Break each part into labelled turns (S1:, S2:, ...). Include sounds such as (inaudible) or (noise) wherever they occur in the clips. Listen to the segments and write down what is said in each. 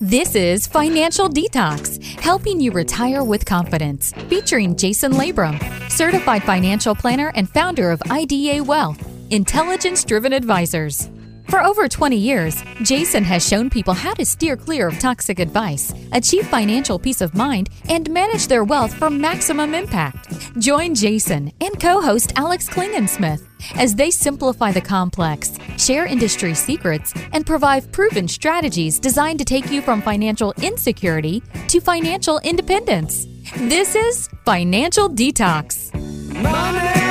S1: This is Financial Detox, helping you retire with confidence, featuring Jason Labrum, certified financial planner and founder of IDA Wealth, intelligence driven advisors. For over 20 years, Jason has shown people how to steer clear of toxic advice, achieve financial peace of mind, and manage their wealth for maximum impact. Join Jason and co host Alex Klingensmith as they simplify the complex, share industry secrets, and provide proven strategies designed to take you from financial insecurity to financial independence. This is Financial Detox.
S2: Money.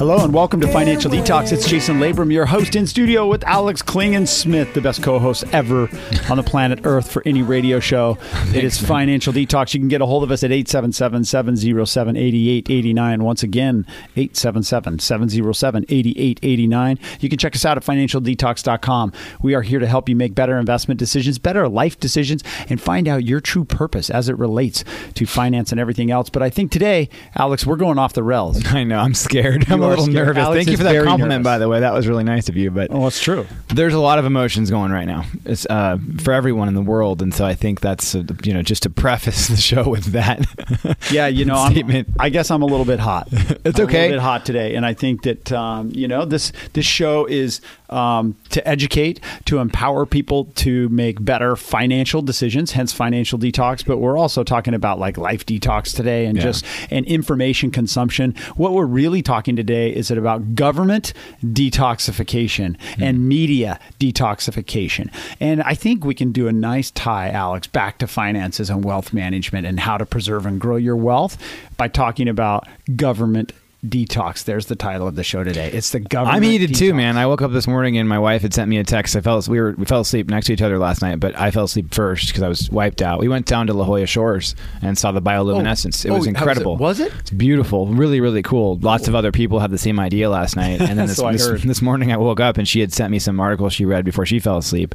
S3: Hello and welcome to Financial Detox. It's Jason Labrum, your host in studio with Alex Klingensmith, the best co-host ever on the planet Earth for any radio show. it is Financial Detox. You can get a hold of us at 877-707-8889. Once again, 877-707-8889. You can check us out at financialdetox.com. We are here to help you make better investment decisions, better life decisions, and find out your true purpose as it relates to finance and everything else. But I think today, Alex, we're going off the rails.
S4: I know. I'm scared. I'm little
S3: scared.
S4: nervous.
S3: Alex
S4: Thank you for that compliment,
S3: nervous.
S4: by the way. That was really nice of you. But
S3: Oh, it's true.
S4: there's a lot of emotions going right now. It's uh, for everyone in the world, and so I think that's uh, you know just to preface the show with that. (laughs)
S3: Yeah, you know, I'm. I guess I'm a little bit hot. (laughs)
S4: It's
S3: I'm
S4: okay.
S3: A little bit hot today, and I think that um, you know this this show is um, to educate, to empower people to make better financial decisions. Hence, financial detox. But we're also talking about like life detox today, and
S4: Yeah.
S3: just and information consumption. What we're really talking today is it about government detoxification
S4: Hmm.
S3: and media detoxification. And I think we can do a nice tie, Alex, back to finances and wealth management and how to preserve and grow your wealth by talking about government detox. There's the title of the show today. It's the government.
S4: I'm heated too, man. I woke up this morning and my wife had sent me a text. I fell we were we fell asleep next to each other last night, but I fell asleep first because I was wiped out. We went down to La Jolla Shores and saw the bioluminescence. it
S3: Oh,
S4: was
S3: how
S4: incredible.
S3: Was it?
S4: It's beautiful, really, really cool. Lots of other people had the same idea last night, (laughs) and then this, this, this morning I woke up and she had sent me some articles she read before she fell asleep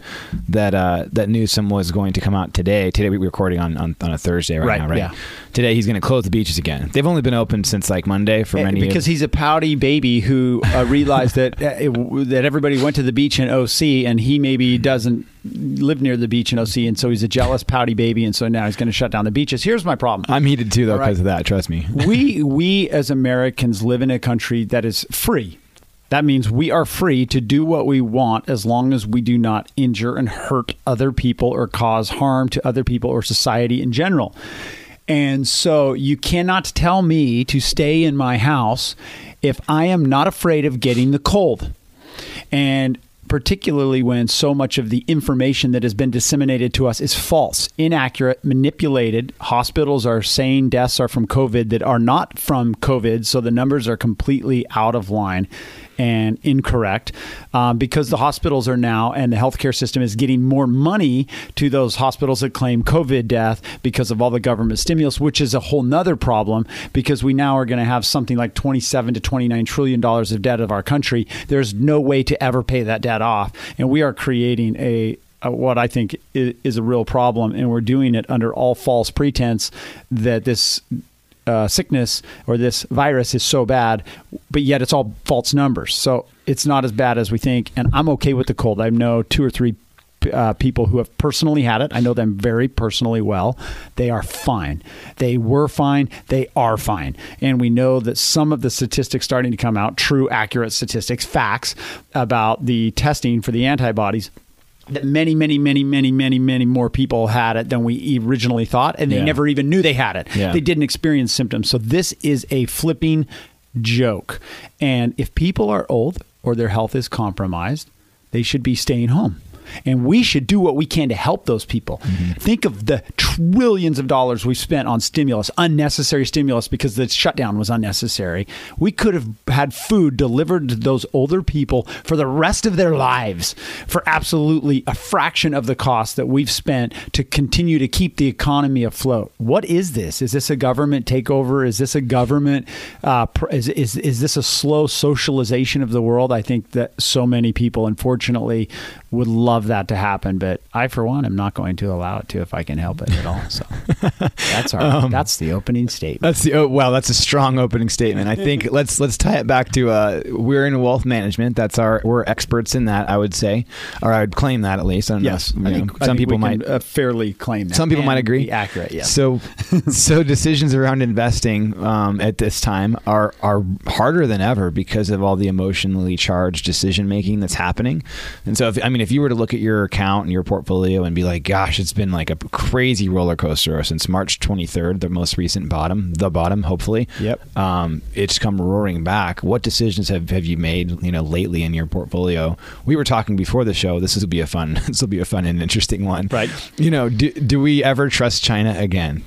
S4: that uh, that Newsom was going to come out today. Today we we're recording on, on, on a Thursday right,
S3: Right,
S4: now, right?
S3: yeah.
S4: Today he's going to close the beaches again. They've only been open since like Monday for many
S3: Eh, because he's a pouty baby who uh, realized that uh, it, that everybody went to the beach in OC and he maybe doesn't live near the beach in OC and so he's a jealous pouty baby and so now he's going to shut down the beaches. Here's my problem.
S4: I'm heated too though
S3: All right.
S4: because of that. Trust me. (laughs)
S3: we we as Americans live in a country that is free. That means we are free to do what we want as long as we do not injure and hurt other people or cause harm to other people or society in general. And so you cannot tell me to stay in my house if I am not afraid of getting the cold. And particularly when so much of the information that has been disseminated to us is false, inaccurate, manipulated. Hospitals are saying deaths are from COVID that are not from COVID, so the numbers are completely out of line and incorrect um, because the hospitals are now and the healthcare system is getting more money to those hospitals that claim COVID death because of all the government stimulus, which is a whole nother problem because we now are going to have something like 27 to 29 trillion dollars of debt of our country. There's no way to ever pay that debt off, and we are creating a uh, what I think is a real problem, and we're doing it under all false pretense that this uh, sickness or this virus is so bad, but yet it's all false numbers. So it's not as bad as we think. And I'm okay with the cold. I know two or three uh, people who have personally had it. I know them very personally well. They are fine. They were fine. They are fine. And we know that some of the statistics starting to come out, true, accurate statistics, facts about the testing for the antibodies that many, many, many, many, many, many more people had it than we originally thought, and they
S4: Yeah.
S3: never even knew they had it.
S4: Yeah.
S3: They didn't experience symptoms. So this is a flipping joke. And if people are old or their health is compromised, they should be staying home. And we should do what we can to help those people. Think of the trillions of dollars we've spent on stimulus, unnecessary stimulus because the shutdown was unnecessary. We could have had food delivered to those older people for the rest of their lives for absolutely a fraction of the cost that we've spent to continue to keep the economy afloat. What is this? Is this a government takeover? Is this a government? Uh, is, is is this a slow socialization of the world? I think that so many people, unfortunately, would love that to happen, but I, for one, am not going to allow it to if I can help it at all. So (laughs) that's our
S4: Um,
S3: that's the opening statement.
S4: That's the oh, wow. That's a strong opening statement. I think let's let's tie it back to uh, we're in wealth management. That's our we're experts in that. I would say, or I would claim that at least. I don't
S3: Yes,
S4: know.
S3: I
S4: You know,
S3: think, I
S4: some people might
S3: can, uh, fairly claim that.
S4: Some people might agree.
S3: accurate. Yes.
S4: So, (laughs) so decisions around investing um, at this time are are harder than ever because of all the emotionally charged decision making that's happening. And so, if, I mean, if you were to look at your account and your portfolio and be like, "Gosh, it's been like a crazy roller coaster since March 23rd, the most recent bottom, the bottom, hopefully."
S3: Yep.
S4: Um, it's come roaring back. What decisions have, have you made, you know, lately in your portfolio? We were talking before the show. This will be a fun. (laughs) This will be a fun and interesting one.
S3: Right.
S4: You know, do, do we ever trust China again?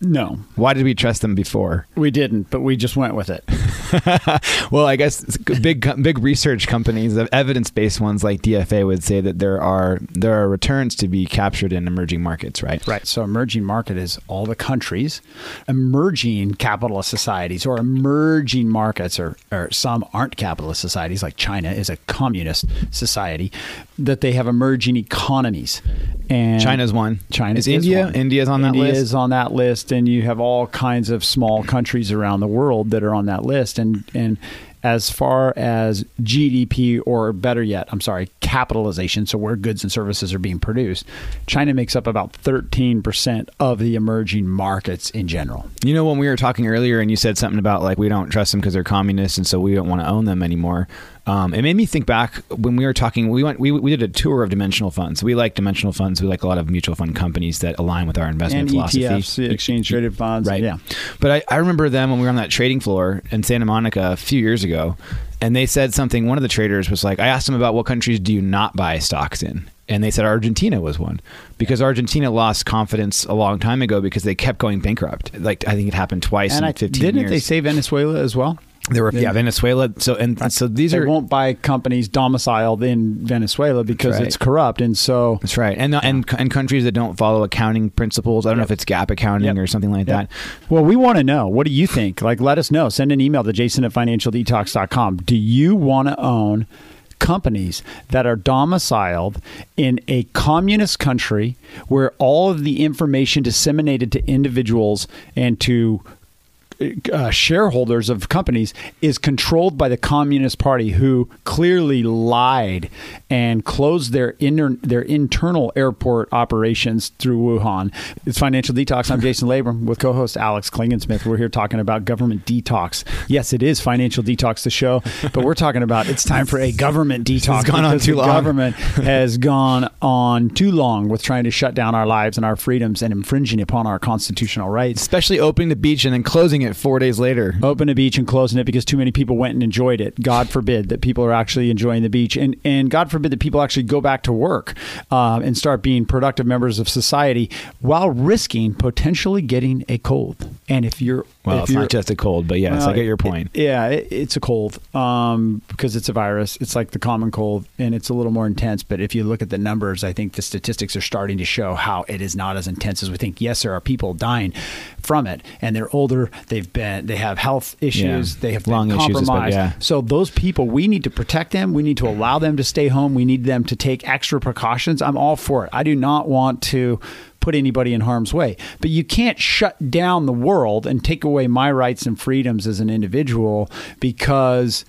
S3: no,
S4: Why did we trust them before?
S3: we didn't, but we just went with it. (laughs)
S4: well, I guess big big research companies, the evidence-based ones like DFA would say that there are there are returns to be captured in emerging markets, right?
S3: Right. So emerging market is all the countries, emerging capitalist societies or emerging markets, or, or some aren't capitalist societies, like China is a communist society, that they have emerging economies. And
S4: China's one.
S3: China
S4: is India.
S3: one.
S4: India's on that list.
S3: India is on that list, and you have all kinds of small countries around the world that are on that list. And and as far as GDP, or better yet, I'm sorry, capitalization, so where goods and services are being produced, China makes up about 13% of the emerging markets in general.
S4: You know, when we were talking earlier, and you said something about like we don't trust them because they're communists, and so we don't want to own them anymore. Um, it made me think back when we were talking. We went, we, we did a tour of dimensional funds. We like dimensional funds. We like a lot of mutual fund companies that align with our investment
S3: And
S4: philosophy.
S3: ETFs, exchange traded funds.
S4: Right.
S3: Yeah.
S4: But I, I remember them when we were on that trading floor in Santa Monica a few years ago, and they said something. One of the traders was like, I asked them about what countries do you not buy stocks in? And they said Argentina was one because Argentina lost confidence a long time ago because they kept going bankrupt. Like I think it happened twice
S3: And
S4: in
S3: I,
S4: 15
S3: didn't
S4: years.
S3: they say Venezuela as well?
S4: There were yeah Venezuela. So and so these
S3: they
S4: are
S3: won't buy companies domiciled in Venezuela because
S4: right.
S3: it's corrupt, and so
S4: That's right, and uh, and and countries that don't follow accounting principles. I don't know if it's GAAP accounting
S3: Yep.
S4: or something like
S3: Yep.
S4: that.
S3: Well, we want to know. What do you think? Like, let us know. Send an email to jason at financialdetox.com. Do you want to own companies that are domiciled in a communist country where all of the information disseminated to individuals and to uh, shareholders of companies is controlled by the Communist Party, who clearly lied and closed their inter- their internal airport operations through Wuhan. It's Financial Detox. I'm Jason Labrum with co-host Alex Klingensmith. We're here talking about government detox. Yes, it is Financial Detox, the show, but we're talking about it's time for a government detox.
S4: gone on too
S3: the
S4: long.
S3: Government (laughs) has gone on too long with trying to shut down our lives and our freedoms and infringing upon our constitutional rights.
S4: Especially opening the beach and then closing it four days later.
S3: open a beach and closing it because too many people went and enjoyed it. God forbid that people are actually enjoying the beach, and and God forbid that people actually go back to work um, and start being productive members of society while risking potentially getting a cold. And if you're
S4: Well,
S3: if
S4: it's not just a cold, but yes,
S3: well,
S4: I get your point.
S3: it- yeah, it, it's a cold um, because it's a virus. It's like the common cold, and it's a little more intense. But if you look at the numbers, I think the statistics are starting to show how it is not as intense as we think. Yes, there are people dying from it, and they're older. They've been they have health issues.
S4: Yeah.
S3: They have
S4: Lung
S3: been
S4: issues, but yeah.
S3: So those people, we need to protect them. We need to allow them to stay home. We need them to take extra precautions. I'm all for it. I do not want to put anybody in harm's way. But you can't shut down the world and take away my rights and freedoms as an individual because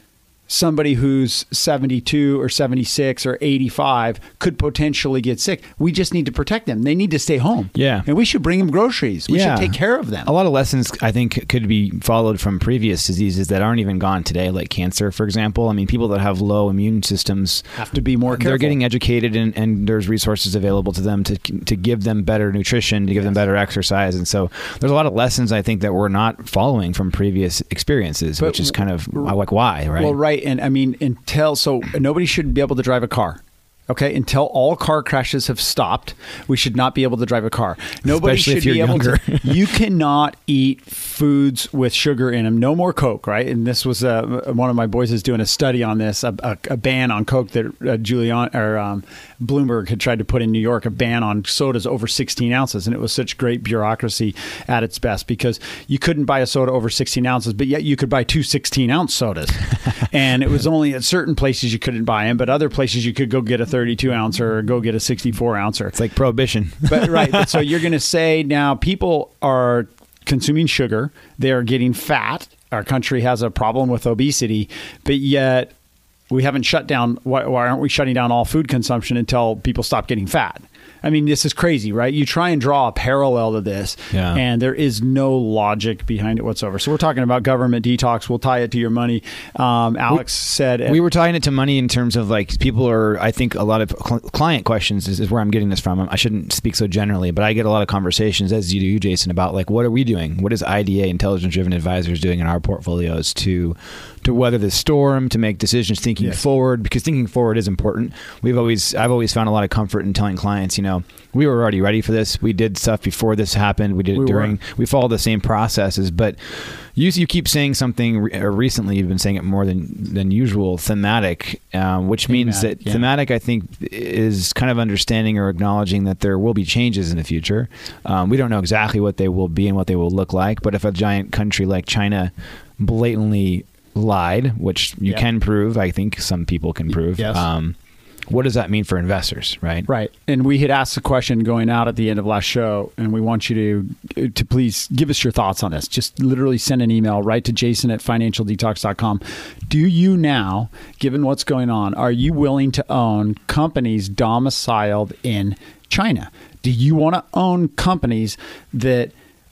S3: somebody who's 72 or 76 or 85 could potentially get sick. We just need to protect them. They need to stay home.
S4: Yeah.
S3: And we should bring them groceries. We
S4: Yeah.
S3: should take care of them.
S4: A lot of lessons I think could be followed from previous diseases that aren't even gone today, like cancer, for example. I mean, people that have low immune systems
S3: Have to be more careful.
S4: They're getting educated, and, and there's resources available to them to to give them better nutrition, to give them better exercise, and so there's a lot of lessons I think that we're not following from previous experiences,
S3: But
S4: which is kind of like why, right?
S3: Well, right, and I mean until so nobody should be able to drive a car. Okay, until all car crashes have stopped, we should not be able to drive a car. Nobody
S4: Especially
S3: should be able
S4: younger.
S3: to. (laughs) You cannot eat foods with sugar in them. No more Coke, right? And this was uh, one of my boys is doing a study on this, a, a, a ban on Coke that uh, Julian or um, Bloomberg had tried to put in New York, a ban on sodas over 16 ounces, and it was such great bureaucracy at its best because you couldn't buy a soda over 16 ounces, but yet you could buy two 16 ounce sodas, (laughs) and it was only at certain places you couldn't buy them, but other places you could go get a 32 ouncer, or go get a 64 ouncer.
S4: It's like prohibition. (laughs)
S3: but right, but so you're going to say now people are consuming sugar, they are getting fat. Our country has a problem with obesity, but yet we haven't shut down. Why, why aren't we shutting down all food consumption until people stop getting fat? I mean, this is crazy, right? You try and draw a parallel to this,
S4: Yeah.
S3: and there is no logic behind it whatsoever. So we're talking about government detox. We'll tie it to your money. Um, Alex said
S4: we were tying it to money in terms of like people are i think a lot of cl- client questions is, is where i'm getting this from i shouldn't speak so generally but i get a lot of conversations as you do jason about like what are we doing what is ida intelligence driven advisors doing in our portfolios to to weather the storm to make decisions thinking
S3: Yes.
S4: forward because thinking forward is important we've always i've always found a lot of comfort in telling clients you know we were already ready for this we did stuff before this happened we did it
S3: We were.
S4: during we follow the same processes but you, you keep saying something re- recently you've been saying it more than than usual thematic um, which means that
S3: yeah.
S4: thematic i think is kind of understanding or acknowledging that there will be changes in the future um, we don't know exactly what they will be and what they will look like but if a giant country like china blatantly lied which you
S3: Yeah.
S4: can prove i think some people can prove
S3: Yes.
S4: um, what does that mean for investors right
S3: Right. And we had asked the question going out at the end of last show, and we want you to to please give us your thoughts on this. Just literally send an email right to jason at financialdetox.com. Do you now, given what's going on, are you willing to own companies domiciled in China? Do you want to own companies that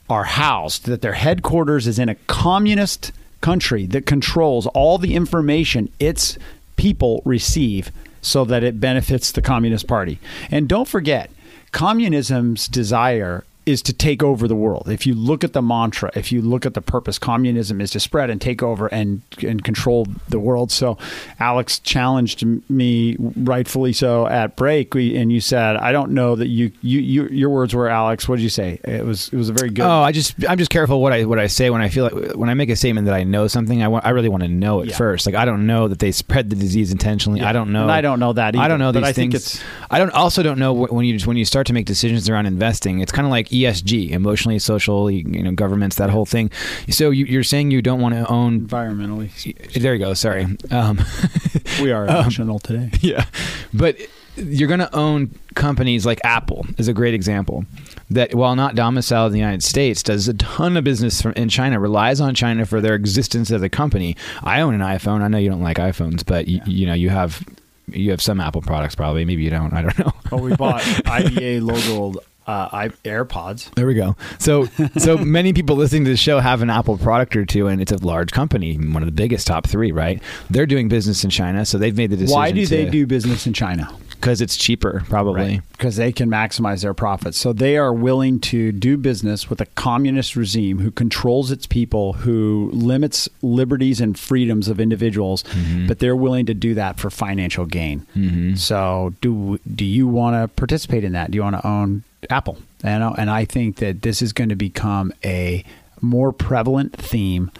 S3: are housed, that their headquarters is in a communist country that controls all the information its people receive so that it benefits the Communist Party. And don't forget, communism's desire is to take over the world. If you look at the mantra, if you look at the purpose, communism is to spread and take over and and control the world. So Alex challenged me rightfully so at break we, and you said, I don't know that you you, you your words were Alex, what did you say? It was it was a very good
S4: Oh, I just I'm just careful what I what I say when I feel like when I make a statement that I know something. I want I really want to know it
S3: Yeah.
S4: first. Like I don't know that they spread the disease intentionally.
S3: Yeah.
S4: I don't know.
S3: And I don't know that
S4: I don't
S3: either,
S4: know
S3: but
S4: these
S3: I think
S4: things.
S3: it's-
S4: I don't also don't know when you when you start to make decisions around investing. It's kind of like ESG, emotionally, socially, you know, governments, that whole thing. So you, you're saying you don't want to own.
S3: environmentally.
S4: There you go. Sorry. Um, (laughs)
S3: We are (laughs) emotional today. (laughs)
S4: yeah, but you're going to own companies like Apple is a great example that while not domiciled in the United States does a ton of business from in China relies on China for their existence as a company. I own an iPhone. I know you don't like iPhones, but you, you know you have you have some Apple products probably. Maybe you don't. I don't know.
S3: Oh, we bought IDA logoed uh, i- AirPods.
S4: There we go. So, so (laughs) many people listening to the show have an Apple product or two, and it's a large company, one of the biggest, top three, right? They're doing business in China, so they've made the decision.
S3: Why do they do business in China?
S4: Because it's cheaper, probably.
S3: Because they can maximize their profits. So they are willing to do business with a communist regime who controls its people, who limits liberties and freedoms of individuals, mm-hmm. but they're willing to do that for financial gain. Mm-hmm. So do do you want to participate in that? Do you want to own Apple? And and I think that this is going to become a more prevalent theme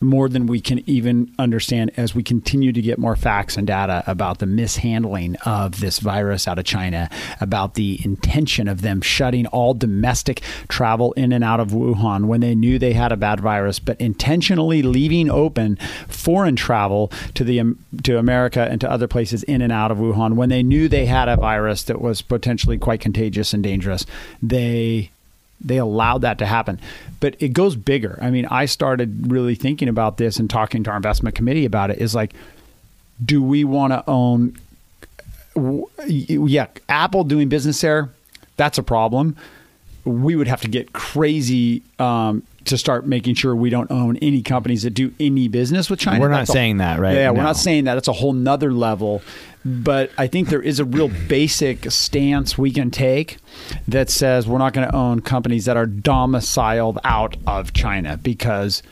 S3: more than we can even understand as we continue to get more facts and data about the mishandling of this virus out of China, about the intention of them shutting all domestic travel in and out of Wuhan when they knew they had a bad virus, but intentionally leaving open foreign travel to the um, to America and to other places in and out of Wuhan when they knew they had a virus that was potentially quite contagious and dangerous. They they allowed that to happen. But it goes bigger. I mean, I started really thinking about this and talking to our investment committee about it is like, do we want to own, yeah, Apple doing business there? That's a problem. We would have to get crazy um, to start making sure we don't own any companies that do any business with China.
S4: We're not
S3: That's a-
S4: saying that, right?
S3: Yeah, we're not saying that. It's a whole nother level. But I think there is a real (clears throat) basic stance we can take that says we're not going to own companies that are domiciled out of China because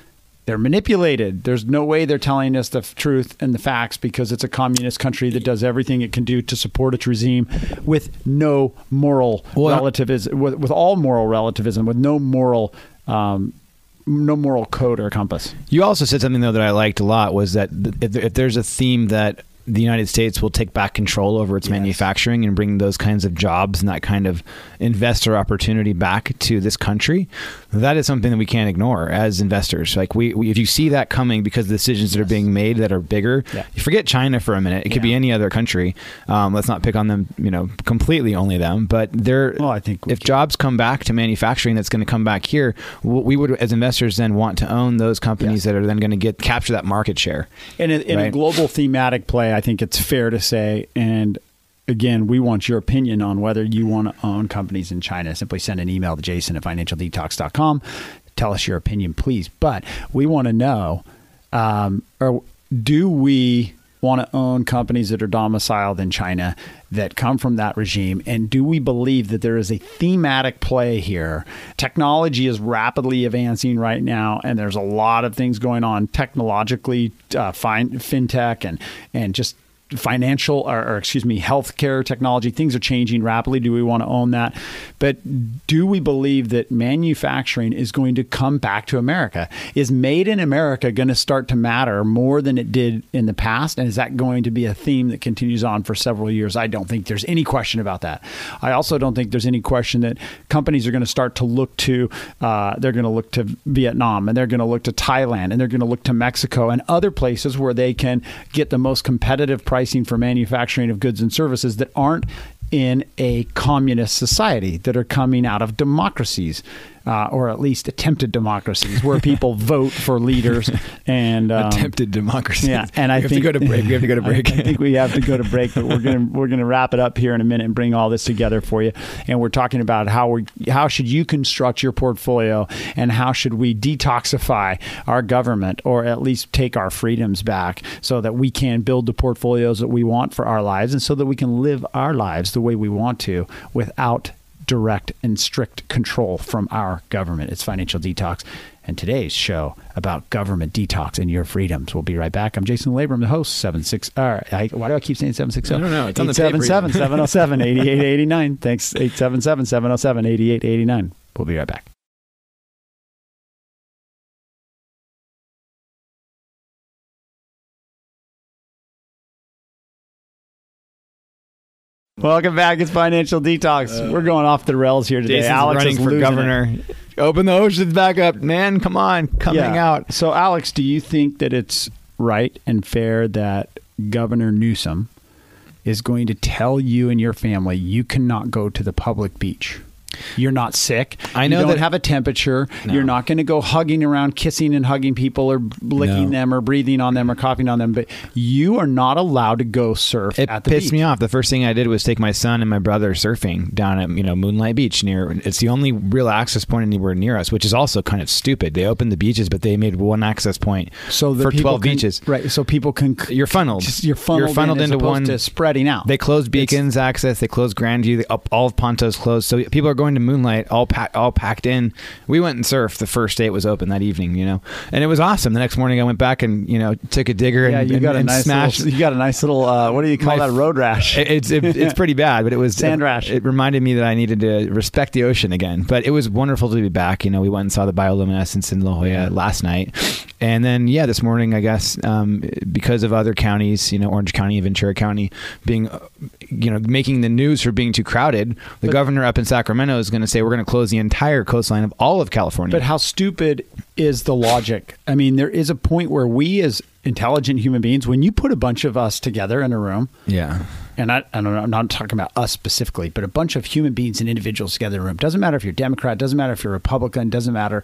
S3: they're manipulated. There's no way they're telling us the f- truth and the facts because it's a communist country that does everything it can do to support its regime with no moral
S4: Well,
S3: relativism, with, with all moral relativism, with no moral. Um, no moral code or compass.
S4: You also said something though that I liked a lot was that if, if there's a theme that the United States will take back control over its
S3: Yes.
S4: manufacturing and bring those kinds of jobs and that kind of investor opportunity back to this country, that is something that we can't ignore as investors. Like we, we if you see that coming because of the decisions that are being made that are bigger,
S3: Yeah.
S4: you forget China for a minute. It could be any other country. Um, let's not pick on them, you know, completely only them, but they're
S3: Well, I think we
S4: if
S3: can-
S4: jobs come back to manufacturing that's going to come back here, we would as investors then want to own those companies
S3: Yes.
S4: that are then going to get capture that market share.
S3: In a, in a global thematic play, I think it's fair to say, and again, we want your opinion on whether you want to own companies in China. Simply send an email to jason at financialdetox.com. Tell us your opinion, please. But we want to know um, or do we want to own companies that are domiciled in China that come from that regime? And do we believe that there is a thematic play here? Technology is rapidly advancing right now, and there's a lot of things going on technologically, uh, fin- fintech, and and just financial or, or excuse me healthcare technology things are changing rapidly. Do we want to own that? But do we believe that manufacturing is going to come back to america? Is made in america going to start to matter more than it did in the past? And is that going to be a theme that continues on for several years? I don't think there's any question about that. I also don't think there's any question that companies are going to start to look to uh, they're going to look to vietnam and they're going to look to thailand and they're going to look to mexico and other places where they can get the most competitive pricing for manufacturing of goods and services that aren't in a communist society that are coming out of democracies uh, or at least attempted democracies where people (laughs) vote for leaders and um,
S4: Attempted democracy.
S3: yeah, and I
S4: we have
S3: think
S4: to go to break. We have to go to (laughs) break.
S3: I, I think we have to go to break, but we're gonna we're gonna wrap it up here in a minute and bring all this together for you. And we're talking about how we how should you construct your portfolio and how should we detoxify our government or at least take our freedoms back so that we can build the portfolios that we want for our lives and so that we can live our lives the way we want to without direct and strict control from our government. It's Financial Detox. And today's show about government detox and your freedoms. We'll be right back. I'm Jason Labrum, the host, 76. Uh, I, why do I keep saying 760?
S4: I don't know. It's on the tape
S3: 877
S4: reader.
S3: 707 8889. Thanks. 877 707 8889. We'll be right back. Welcome back. It's Financial Detox. We're going off the rails here today.
S4: Uh, Jason's
S3: Alex
S4: running
S3: is
S4: for
S3: losing it.
S4: governor. Open the oceans back up, man. Come on, coming
S3: Yeah.
S4: out.
S3: So, Alex, do you think that it's right and fair that Governor Newsom is going to tell you and your family you cannot go to the public beach? You're not sick.
S4: I
S3: You
S4: know
S3: don't
S4: that-
S3: have a temperature.
S4: No.
S3: You're not going to go hugging around, kissing and hugging people, or licking
S4: No.
S3: them, or breathing on them, or coughing on them. But you are not allowed to go surf
S4: It
S3: at the
S4: pissed
S3: beach.
S4: me off. The first thing I did was take my son and my brother surfing down at you know Moonlight Beach near. It's the only real access point anywhere near us, which is also kind of stupid. They opened the beaches, but they made one access point
S3: So the
S4: for twelve
S3: can-
S4: beaches.
S3: right? So people can
S4: You're funneled.
S3: just you're funneled,
S4: You're funneled
S3: in
S4: into one.
S3: to spreading out.
S4: They closed Beacons access. They closed Grandview. They, up, all of Ponto's closed. So people are going to Moonlight all packed, all packed in. We went and surfed the first day it was open that evening, you know, and it was awesome. The next morning I went back and you know took a digger
S3: yeah,
S4: and,
S3: you
S4: and,
S3: got a nice
S4: smashed.
S3: little, you got a nice little uh, what do you call
S4: My
S3: that road rash?
S4: It- It's it, it's pretty bad, but it was
S3: Sand rash.
S4: It reminded me that I needed to respect the ocean again. But it was wonderful to be back. You know, we went and saw the bioluminescence in La Jolla last night, and then yeah, this morning I guess um, because of other counties, you know, Orange County Ventura County being, you know, making the news for being too crowded, the
S3: But-
S4: governor up in Sacramento is going to say we're going to close the entire coastline of all of California.
S3: But how stupid is the logic? I mean, there is a point where we, as intelligent human beings, when you put a bunch of us together in a room,
S4: yeah.
S3: And I, I don't know, I'm not talking about us specifically, but a bunch of human beings and individuals together in a room. Doesn't matter if you're Democrat, doesn't matter if you're Republican, doesn't matter.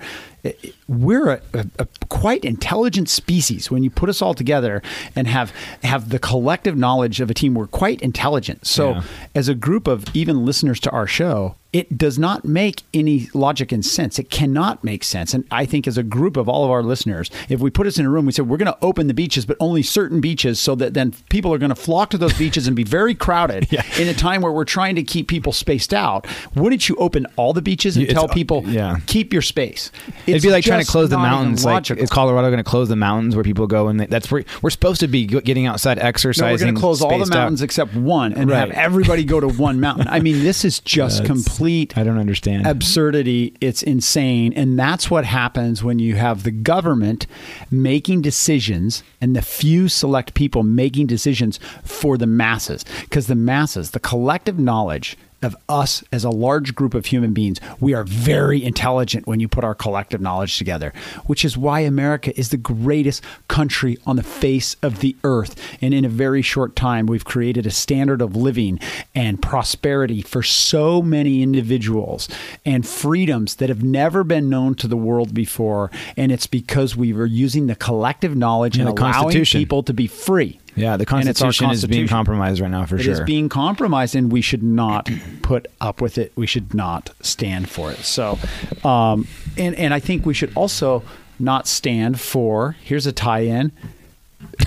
S3: We're a, a, a quite intelligent species. When you put us all together and have have the collective knowledge of a team, we're quite intelligent. So,
S4: Yeah.
S3: as a group of even listeners to our show, it does not make any logic and sense. It cannot make sense. And I think as a group of all of our listeners, if we put us in a room, we said we're going to open the beaches, but only certain beaches, so that then people are going to flock to those beaches and be very crowded (laughs)
S4: Yeah.
S3: in a time where we're trying to keep people spaced out. Wouldn't you open all the beaches and
S4: It's-
S3: tell people,
S4: yeah.
S3: keep your space?
S4: It'd be like trying to close the mountains. Like, is Colorado going to close the mountains where people go and they, that's where we're supposed to be getting outside,
S3: No,
S4: exercising.
S3: we're going to close all the
S4: spaced out.
S3: mountains except one and have everybody go to one mountain. I mean, this is (laughs) just completely complete
S4: I don't understand.
S3: absurdity. It's insane. And that's what happens when you have the government making decisions and the few select people making decisions for the masses. Because the masses, the collective knowledge of us as a large group of human beings, we are very intelligent when you put our collective knowledge together, which is why America is the greatest country on the face of the earth. And in a very short time, we've created a standard of living and prosperity for so many individuals and freedoms that have never been known to the world before. And it's because we were using the collective knowledge and
S4: the
S3: allowing
S4: Constitution.
S3: people to be free.
S4: Yeah, the Constitution is being compromised right now for
S3: It
S4: sure.
S3: It is being compromised, and we should not put up with it. We should not stand for it. So, um, and and I think we should also not stand for. Here's a tie-in.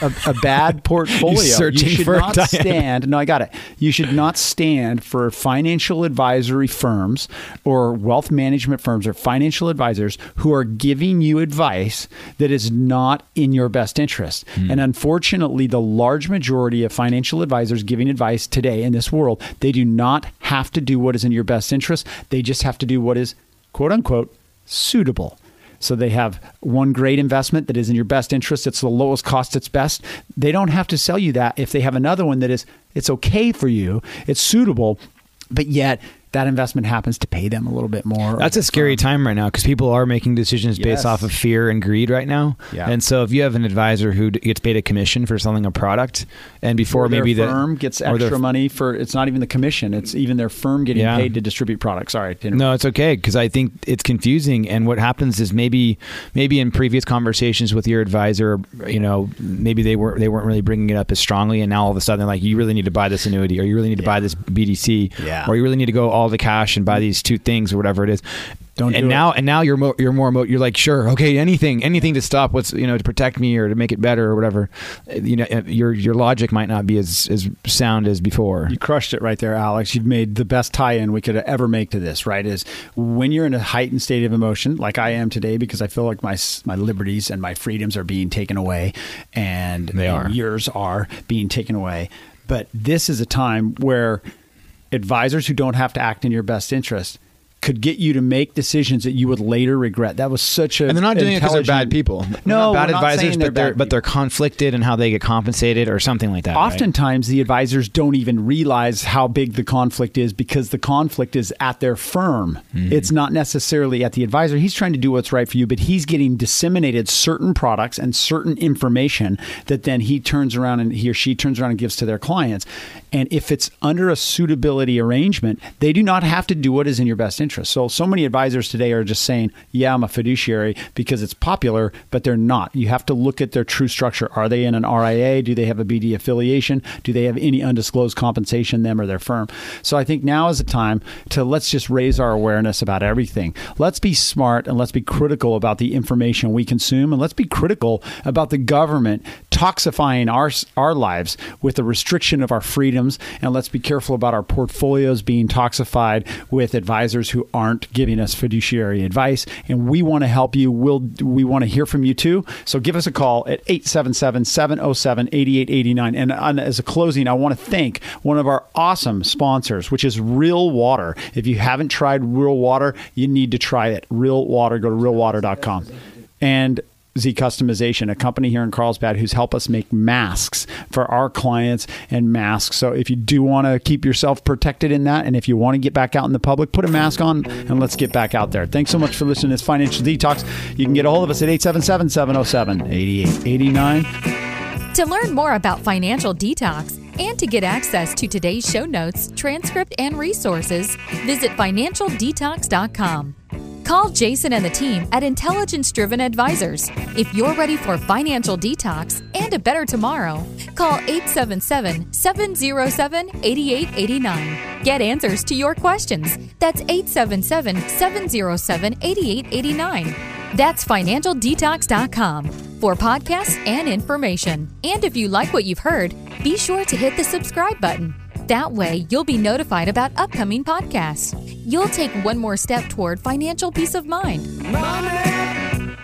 S3: A, a bad (laughs) portfolio.
S4: Searching
S3: you should
S4: for
S3: not stand. No, I got it. You should not stand for financial advisory firms or wealth management firms or financial advisors who are giving you advice that is not in your best interest.
S4: Hmm.
S3: And unfortunately, the large majority of financial advisors giving advice today in this world, they do not have to do what is in your best interest. They just have to do what is quote unquote suitable. So they have one great investment that is in your best interest. It's the lowest cost. It's best. They don't have to sell you that if they have another one that is it's okay for you. It's suitable, but yet that investment happens to pay them a little bit more.
S4: That's a scary um, time right now because people are making decisions based off of fear and greed right now.
S3: Yeah.
S4: And so if you have an advisor who gets paid a commission for selling a product, and before
S3: or their
S4: maybe
S3: firm
S4: the
S3: gets
S4: or their
S3: extra money for it's not even the commission. It's even their firm getting
S4: Yeah.
S3: paid to distribute products. Sorry,
S4: No, it's okay because I think it's confusing. And what happens is maybe, maybe in previous conversations with your advisor, you know, maybe they weren't they weren't really bringing it up as strongly, and now all of a sudden they're like, you really need to buy this annuity, or you really need to buy this BDC,
S3: Yeah.
S4: or you really need to go all the cash and buy these two things or whatever it is.
S3: Don't
S4: and
S3: do it.
S4: now and now you're mo- you're more mo- you're like sure okay anything anything to stop what's you know to protect me or to make it better or whatever you know uh, your your logic might not be as as sound as before
S3: You crushed it right there, Alex. You've made the best tie-in we could ever make to this. Right? Is when you're in a heightened state of emotion, like I am today, because I feel like my my liberties and my freedoms are being taken away, and
S4: They
S3: and
S4: are.
S3: yours are being taken away. But this is a time where advisors who don't have to act in your best interest could get you to make decisions that you would later regret. That was such a
S4: and they're not doing it because they're bad people
S3: No,
S4: not bad advisors
S3: they're
S4: but they're but they're conflicted in how they get compensated or something like that right?
S3: Oftentimes, the advisors don't even realize how big the conflict is because the conflict is at their firm.
S4: Mm-hmm.
S3: It's not necessarily at the advisor. He's trying to do what's right for you, but he's getting disseminated certain products and certain information that then he turns around and he or she turns around and gives to their clients. And if it's under a suitability arrangement, they do not have to do what is in your best interest. So, so many advisors today are just saying, yeah, I'm a fiduciary because it's popular, but they're not. You have to look at their true structure. Are they in an RIA? Do they have a BD affiliation? Do they have any undisclosed compensation, them or their firm? So I think now is the time to let's just raise our awareness about everything. Let's be smart and let's be critical about the information we consume and let's be critical about the government toxifying our our lives with the restriction of our freedoms and let's be careful about our portfolios being toxified with advisors who aren't giving us fiduciary advice and we want to help you. We'll we want to hear from you too. So give us a call at 877-707-8889 and, and as a closing I want to thank one of our awesome sponsors which is Real Water. If you haven't tried Real Water you need to try it. Real Water. Go to realwater.com and Z Customization, a company here in Carlsbad who's helped us make masks for our clients and masks. So if you do want to keep yourself protected in that, and if you want to get back out in the public, put a mask on and let's get back out there. Thanks so much for listening to this Financial Detox. You can get a hold of us at 877 707 8889.
S1: To learn more about Financial Detox and to get access to today's show notes, transcript, and resources, visit financialdetox.com. Call Jason and the team at Intelligence Driven Advisors. If you're ready for financial detox and a better tomorrow, call 877 707 8889. Get answers to your questions. That's 877 707 8889. That's financialdetox.com for podcasts and information. And if you like what you've heard, be sure to hit the subscribe button. That way, you'll be notified about upcoming podcasts. You'll take one more step toward financial peace of mind.
S2: Money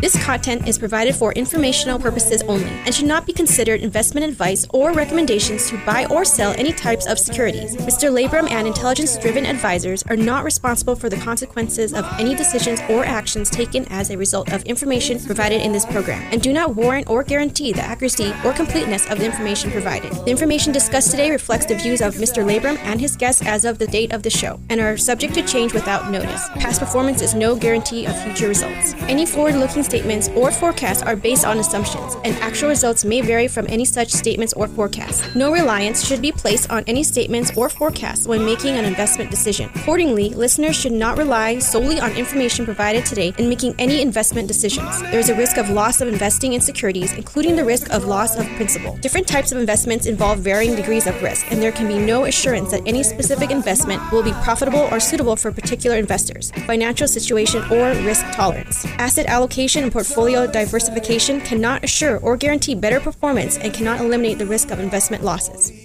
S2: This content is provided for informational purposes only and should not be considered investment advice or recommendations to buy or sell any types of securities. Mr. Labrum and intelligence driven advisors are not responsible for the consequences of any decisions or actions taken as a result of information provided in this program and do not warrant or guarantee the accuracy or completeness of the information provided. The information discussed today reflects the views of Mr. Labrum and his guests as of the date of the show and are subject to change without notice. Past performance is no guarantee of future results. Any forward looking statements or forecasts are based on assumptions, and actual results may vary from any such statements or forecasts. No reliance should be placed on any statements or forecasts when making an investment decision. Accordingly, listeners should not rely solely on information provided today in making any investment decisions. There is a risk of loss of investing in securities, including the risk of loss of principal. Different types of investments involve varying degrees of risk, and there can be no assurance that any specific investment will be profitable or suitable for particular investors, financial situation, or risk tolerance. Asset allocation portfolio diversification cannot assure or guarantee better performance and cannot eliminate the risk of investment losses.